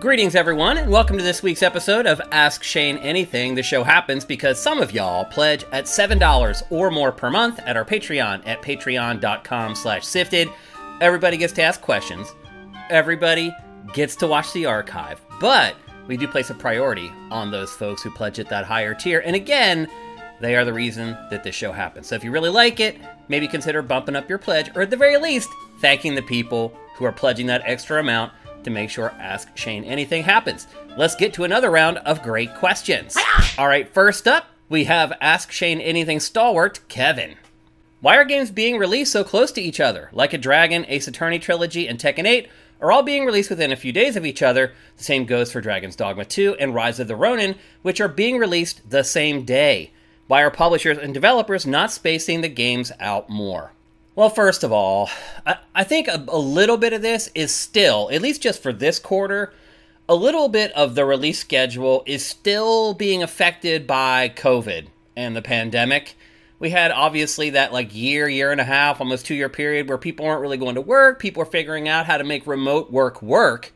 Greetings, everyone, and welcome to this week's episode of Ask Shane Anything. The show happens because some of y'all pledge at $7 or more per month at our Patreon at patreon.com slash sifted. Everybody gets to ask questions. Everybody gets to watch the archive. But we do place a priority on those folks who pledge at that higher tier. And again, they are the reason that this show happens. So if you really like it, maybe consider bumping up your pledge, or at the very least, thanking the people who are pledging that extra amount to make sure Ask Shane Anything happens. Let's get to another round of great questions. All right, first up, we have Ask Shane Anything stalwart, Kevin. Why are games being released so close to each other? Like a Dragon, Ace Attorney Trilogy, and Tekken 8 are all being released within a few days of each other. The same goes for Dragon's Dogma 2 and Rise of the Ronin, which are being released the same day. Why are publishers and developers not spacing the games out more? Well, first of all, I, I think a, a little bit of this is still, at least just for this quarter, a little bit of the release schedule is still being affected by COVID and the pandemic. We had obviously that like year, year and a half, almost two year period where people weren't really going to work. People were figuring out how to make remote work work.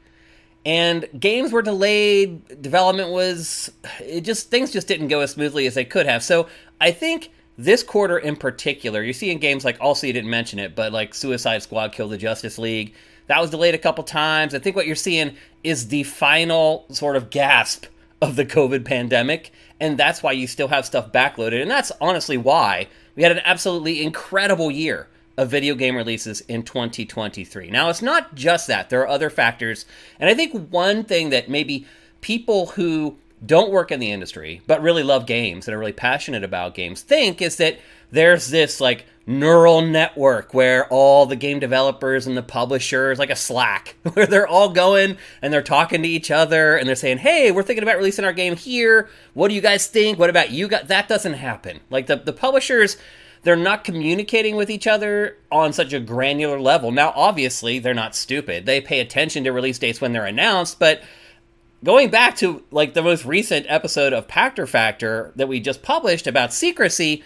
And games were delayed. Development was, it just, things just didn't go as smoothly as they could have. So I think this quarter in particular, you see in games like, also you didn't mention it, but like Suicide Squad Kill the Justice League, that was delayed a couple times. I think what you're seeing is the final sort of gasp of the COVID pandemic, and that's why you still have stuff backloaded. And that's honestly why we had an absolutely incredible year of video game releases in 2023. Now, it's not just that, there are other factors. And I think one thing that maybe people who don't work in the industry but really love games and are really passionate about games think is that there's this like neural network where all the game developers and the publishers like a slack where they're all going and they're talking to each other and they're saying hey we're thinking about releasing our game here. What do you guys think? What about you got that doesn't happen. Like the, the publishers they're not communicating with each other on such a granular level. Now obviously they're not stupid. They pay attention to release dates when they're announced but going back to like the most recent episode of Pachter Factor that we just published about secrecy,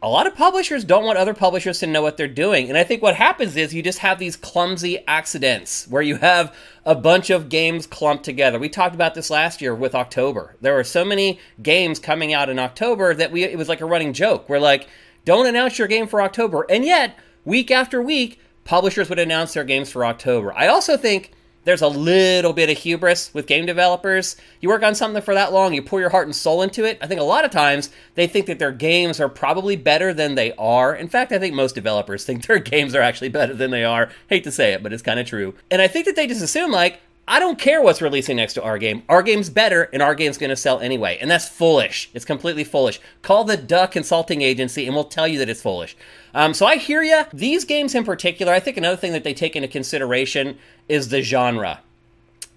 a lot of publishers don't want other publishers to know what they're doing. And I think what happens is you just have these clumsy accidents where you have a bunch of games clumped together. We talked about this last year with October. There were so many games coming out in October that we it was like a running joke. We're like, don't announce your game for October. And yet, week after week, publishers would announce their games for October. I also think there's a little bit of hubris with game developers. You work on something for that long, you pour your heart and soul into it. I think a lot of times they think that their games are probably better than they are. In fact, I think most developers think their games are actually better than they are. Hate to say it, but it's kind of true. And I think that they just assume, like, I don't care what's releasing next to our game. Our game's better, and our game's going to sell anyway. And that's foolish. It's completely foolish. Call the Duh Consulting Agency, and we'll tell you that it's foolish. Um, so I hear you. These games in particular, I think another thing that they take into consideration is the genre.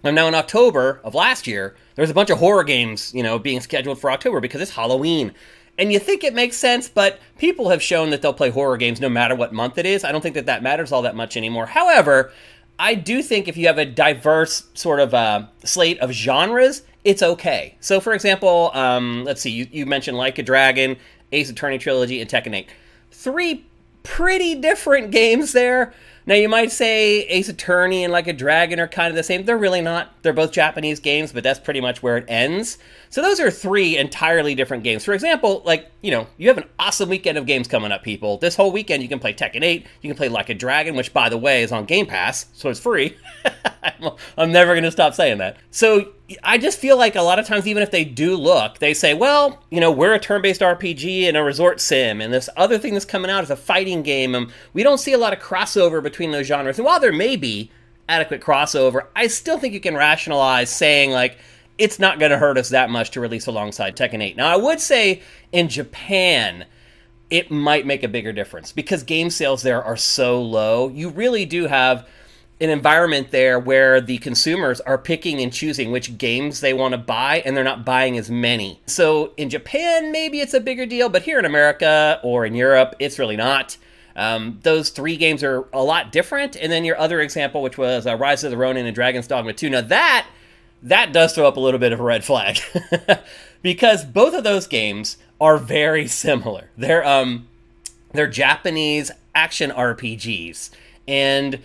Now in October of last year, there's a bunch of horror games, you know, being scheduled for October because it's Halloween. And you think it makes sense, but people have shown that they'll play horror games no matter what month it is. I don't think that that matters all that much anymore. However, I do think if you have a diverse sort of uh, slate of genres, it's okay. So, for example, um, let's see, you, you mentioned Like a Dragon, Ace Attorney Trilogy, and Tekken 8. Three pretty different games there. Now, you might say Ace Attorney and Like a Dragon are kind of the same. They're really not. They're both Japanese games, but that's pretty much where it ends. So, those are three entirely different games. For example, like, you know, you have an awesome weekend of games coming up, people. This whole weekend, you can play Tekken 8, you can play Like a Dragon, which, by the way, is on Game Pass, so it's free. I'm never going to stop saying that. So, I just feel like a lot of times, even if they do look, they say, well, you know, we're a turn based RPG and a resort sim, and this other thing that's coming out is a fighting game, and we don't see a lot of crossover between those genres. And while there may be adequate crossover, I still think you can rationalize saying, like, it's not going to hurt us that much to release alongside Tekken 8. Now, I would say in Japan, it might make a bigger difference because game sales there are so low. You really do have an environment there where the consumers are picking and choosing which games they want to buy and they're not buying as many. So in Japan, maybe it's a bigger deal, but here in America or in Europe, it's really not. Um, those three games are a lot different. And then your other example, which was uh, Rise of the Ronin and Dragon's Dogma 2. Now that that does throw up a little bit of a red flag because both of those games are very similar. They're um they're Japanese action RPGs and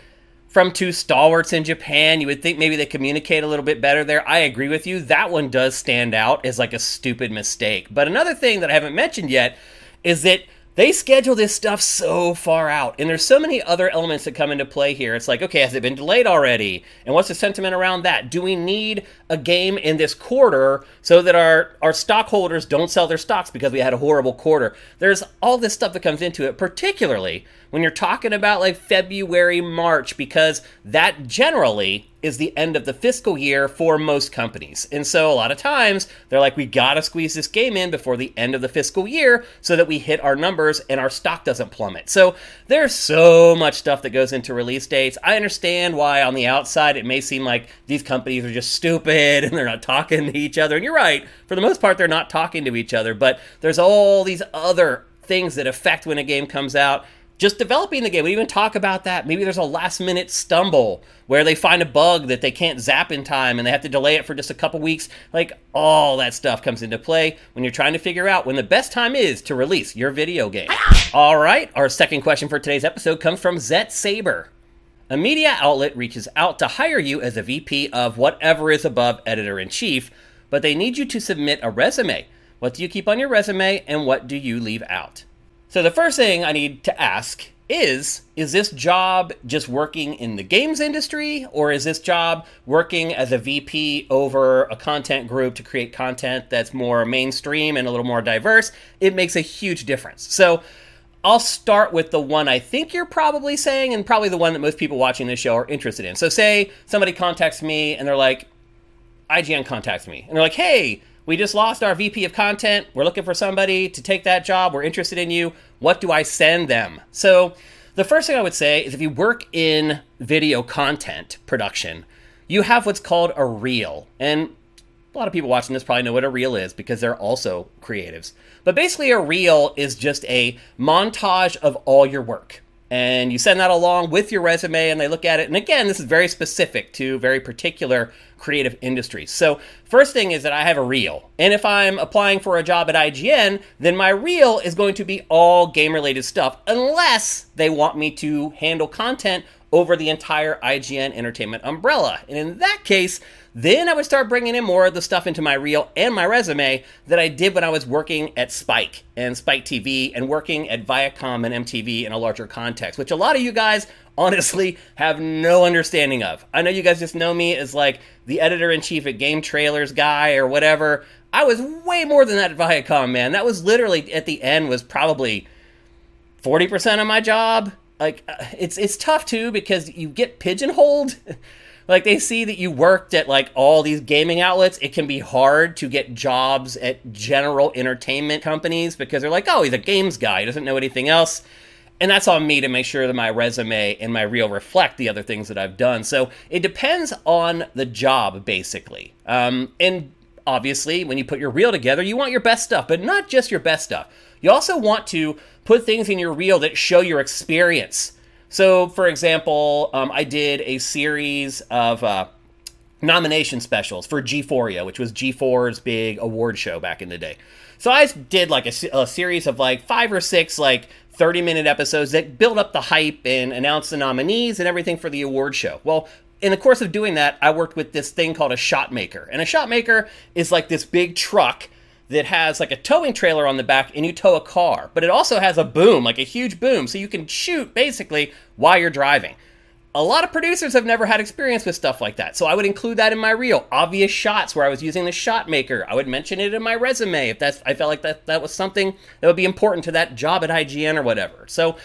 from two stalwarts in Japan. You would think maybe they communicate a little bit better there. I agree with you. That one does stand out as like a stupid mistake. But another thing that I haven't mentioned yet is that they schedule this stuff so far out and there's so many other elements that come into play here. It's like okay has it been delayed already? And what's the sentiment around that? Do we need a game in this quarter so that our our stockholders don't sell their stocks because we had a horrible quarter? There's all this stuff that comes into it particularly when you're talking about like February, March, because that generally is the end of the fiscal year for most companies. And so a lot of times they're like, we gotta squeeze this game in before the end of the fiscal year so that we hit our numbers and our stock doesn't plummet. So there's so much stuff that goes into release dates. I understand why on the outside it may seem like these companies are just stupid and they're not talking to each other. And you're right, for the most part, they're not talking to each other, but there's all these other things that affect when a game comes out just developing the game. We even talk about that. Maybe there's a last minute stumble where they find a bug that they can't zap in time and they have to delay it for just a couple weeks. Like all that stuff comes into play when you're trying to figure out when the best time is to release your video game. all right, our second question for today's episode comes from Zet Saber. A media outlet reaches out to hire you as a VP of whatever is above editor in chief, but they need you to submit a resume. What do you keep on your resume and what do you leave out? So the first thing I need to ask is is this job just working in the games industry or is this job working as a VP over a content group to create content that's more mainstream and a little more diverse? It makes a huge difference. So I'll start with the one I think you're probably saying and probably the one that most people watching this show are interested in. So say somebody contacts me and they're like IGN contacts me and they're like, "Hey, we just lost our VP of content. We're looking for somebody to take that job. We're interested in you. What do I send them? So, the first thing I would say is if you work in video content production, you have what's called a reel. And a lot of people watching this probably know what a reel is because they're also creatives. But basically, a reel is just a montage of all your work and you send that along with your resume and they look at it. And again this is very specific to very particular creative industries. So first thing is that i have a reel. And if i'm applying for a job at ign then my reel is going to be all game related stuff unless they want me to handle content over the entire ign entertainment umbrella and in that case then I would start bringing in more of the stuff into my reel and my resume that I did when I was working at Spike and Spike TV and working at Viacom and MTV in a larger context, which a lot of you guys honestly have no understanding of. I know you guys just know me as like the editor in chief at Game Trailers guy or whatever. I was way more than that at Viacom, man. That was literally at the end was probably 40% of my job. Like uh, it's it's tough too because you get pigeonholed. Like they see that you worked at like all these gaming outlets. It can be hard to get jobs at general entertainment companies because they're like oh he's a games guy. He doesn't know anything else. And that's on me to make sure that my resume and my reel reflect the other things that i've done. So it depends on the job basically. Um, and obviously when you put your reel together you want your best stuff but not just your best stuff you also want to put things in your reel that show your experience so, for example, um, I did a series of uh, nomination specials for G-Phoria, which was G4's big award show back in the day. So I did like a, a series of like five or six like 30 minute episodes that build up the hype and announce the nominees and everything for the award show. Well, in the course of doing that, I worked with this thing called a shot maker. And a shot maker is like this big truck that has like a towing trailer on the back and you tow a car, but it also has a boom, like a huge boom, so you can shoot basically while you're driving. A lot of producers have never had experience with stuff like that, so I would include that in my reel. Obvious shots where I was using the shot maker, I would mention it in my resume if that's I felt like that that was something that would be important to that job at IGN or whatever. So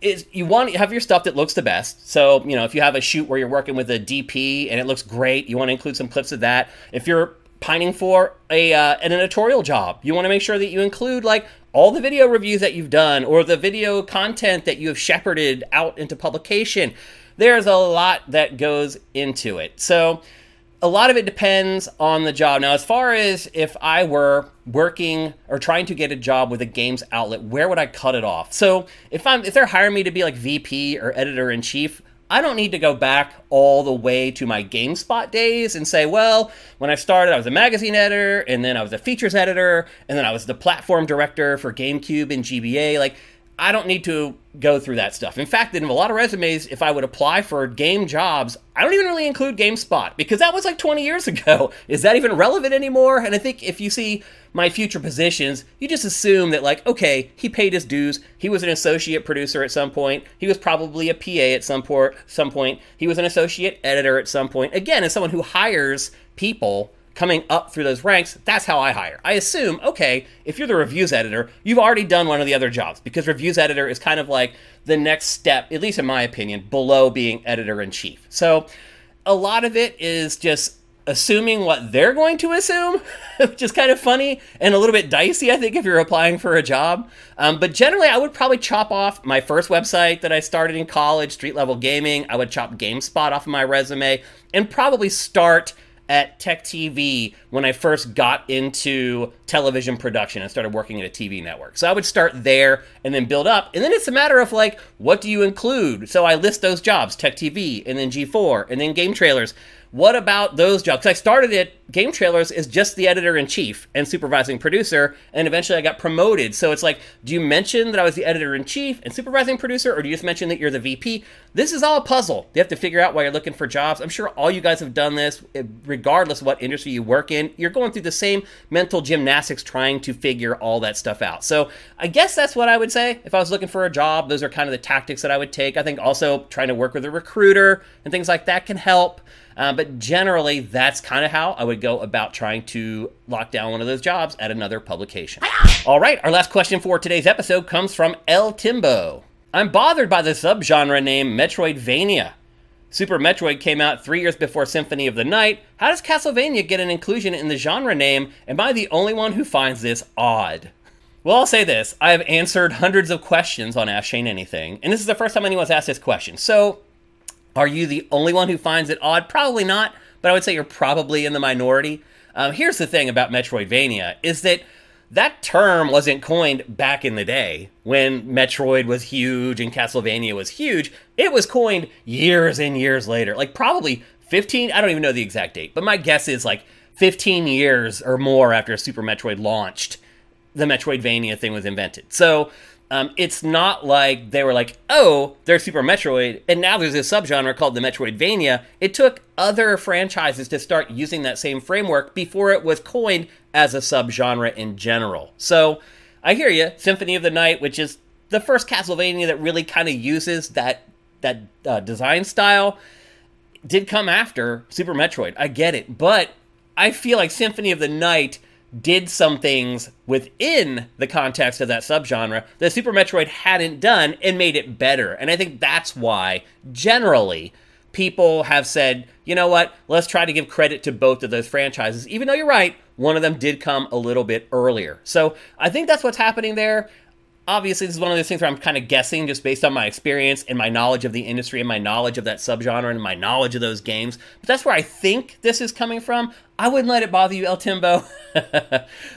is you want to have your stuff that looks the best. So, you know, if you have a shoot where you're working with a DP and it looks great, you want to include some clips of that. If you're pining for a uh, an editorial job. You want to make sure that you include like all the video reviews that you've done or the video content that you have shepherded out into publication. There's a lot that goes into it. So a lot of it depends on the job. Now, as far as if I were working or trying to get a job with a games outlet, where would I cut it off? So if I'm if they're hiring me to be like VP or editor in chief, I don't need to go back all the way to my GameSpot days and say, well, when I started, I was a magazine editor, and then I was a features editor, and then I was the platform director for GameCube and GBA. Like, I don't need to go through that stuff. In fact, in a lot of resumes, if I would apply for game jobs, I don't even really include GameSpot because that was like 20 years ago. Is that even relevant anymore? And I think if you see my future positions, you just assume that, like, okay, he paid his dues. He was an associate producer at some point. He was probably a PA at some, por- some point. He was an associate editor at some point. Again, as someone who hires people, coming up through those ranks, that's how I hire. I assume, okay, if you're the reviews editor, you've already done one of the other jobs because reviews editor is kind of like the next step, at least in my opinion, below being editor in chief. So a lot of it is just assuming what they're going to assume, which is kind of funny and a little bit dicey, I think, if you're applying for a job. Um, but generally, I would probably chop off my first website that I started in college, Street Level Gaming. I would chop GameSpot off of my resume and probably start at Tech TV when I first got into television production and started working at a TV network. So I would start there and then build up. And then it's a matter of like, what do you include? So I list those jobs Tech TV and then G4 and then game trailers. What about those jobs? I started at Game Trailers as just the editor in chief and supervising producer, and eventually I got promoted. So it's like, do you mention that I was the editor in chief and supervising producer, or do you just mention that you're the VP? This is all a puzzle. You have to figure out why you're looking for jobs. I'm sure all you guys have done this, eh, regardless of what industry you work in. You're going through the same mental gymnastics trying to figure all that stuff out. So I guess that's what I would say if I was looking for a job. Those are kind of the tactics that I would take. I think also trying to work with a recruiter and things like that can help. Uh, but generally, that's kind of how I would go about trying to lock down one of those jobs at another publication. All right, our last question for today's episode comes from El Timbo. I'm bothered by the subgenre name Metroidvania. Super Metroid came out three years before Symphony of the Night. How does Castlevania get an inclusion in the genre name? Am I the only one who finds this odd? Well, I'll say this. I have answered hundreds of questions on Ask Shane Anything, and this is the first time anyone's asked this question. So are you the only one who finds it odd? Probably not, but I would say you're probably in the minority. Um, here's the thing about Metroidvania is that that term wasn't coined back in the day when Metroid was huge and Castlevania was huge. It was coined years and years later, like probably 15, I don't even know the exact date, but my guess is like 15 years or more after Super Metroid launched, the Metroidvania thing was invented. So um, it's not like they were like, oh, there's Super Metroid, and now there's this subgenre called the Metroidvania. It took other franchises to start using that same framework before it was coined as a subgenre in general. So I hear you. Symphony of the Night, which is the first Castlevania that really kind of uses that that uh, design style, did come after Super Metroid. I get it, but I feel like Symphony of the Night did some things within the context of that subgenre that Super Metroid hadn't done and made it better. And I think that's why, generally, people have said, you know what, let's try to give credit to both of those franchises, even though you're right, one of them did come a little bit earlier. So I think that's what's happening there obviously this is one of those things where I'm kind of guessing just based on my experience and my knowledge of the industry and my knowledge of that subgenre and my knowledge of those games. But that's where I think this is coming from. I wouldn't let it bother you, El Timbo.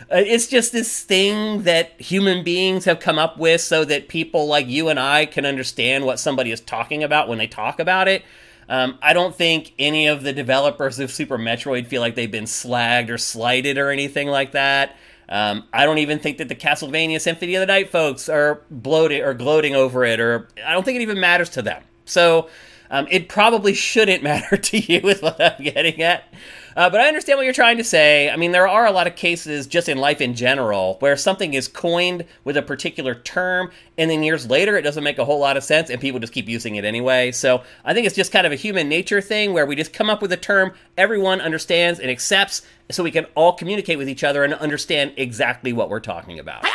it's just this thing that human beings have come up with so that people like you and I can understand what somebody is talking about when they talk about it. Um, I don't think any of the developers of Super Metroid feel like they've been slagged or slighted or anything like that. Um, I don't even think that the Castlevania Symphony of the Night folks are bloating or gloating over it, or I don't think it even matters to them. So um, it probably shouldn't matter to you, is what I'm getting at. Uh, but I understand what you're trying to say. I mean, there are a lot of cases just in life in general where something is coined with a particular term, and then years later it doesn't make a whole lot of sense, and people just keep using it anyway. So I think it's just kind of a human nature thing where we just come up with a term everyone understands and accepts, so we can all communicate with each other and understand exactly what we're talking about.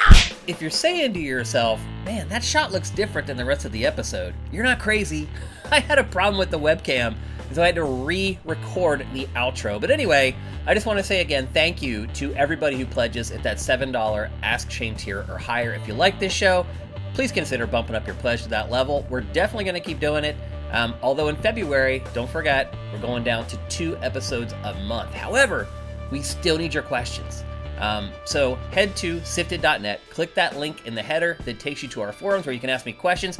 If you're saying to yourself, man, that shot looks different than the rest of the episode, you're not crazy. I had a problem with the webcam so I had to re record the outro. But anyway, I just want to say again thank you to everybody who pledges at that $7 Ask Shane tier or higher. If you like this show, please consider bumping up your pledge to that level. We're definitely going to keep doing it. Um, although in February, don't forget, we're going down to two episodes a month. However, we still need your questions. Um, so head to sifted.net, click that link in the header that takes you to our forums where you can ask me questions.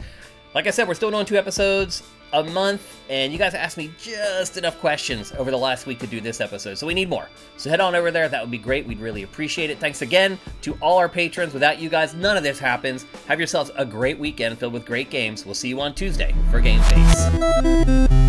Like I said, we're still doing two episodes a month, and you guys asked me just enough questions over the last week to do this episode, so we need more. So head on over there, that would be great. We'd really appreciate it. Thanks again to all our patrons. Without you guys, none of this happens. Have yourselves a great weekend filled with great games. We'll see you on Tuesday for Game Face.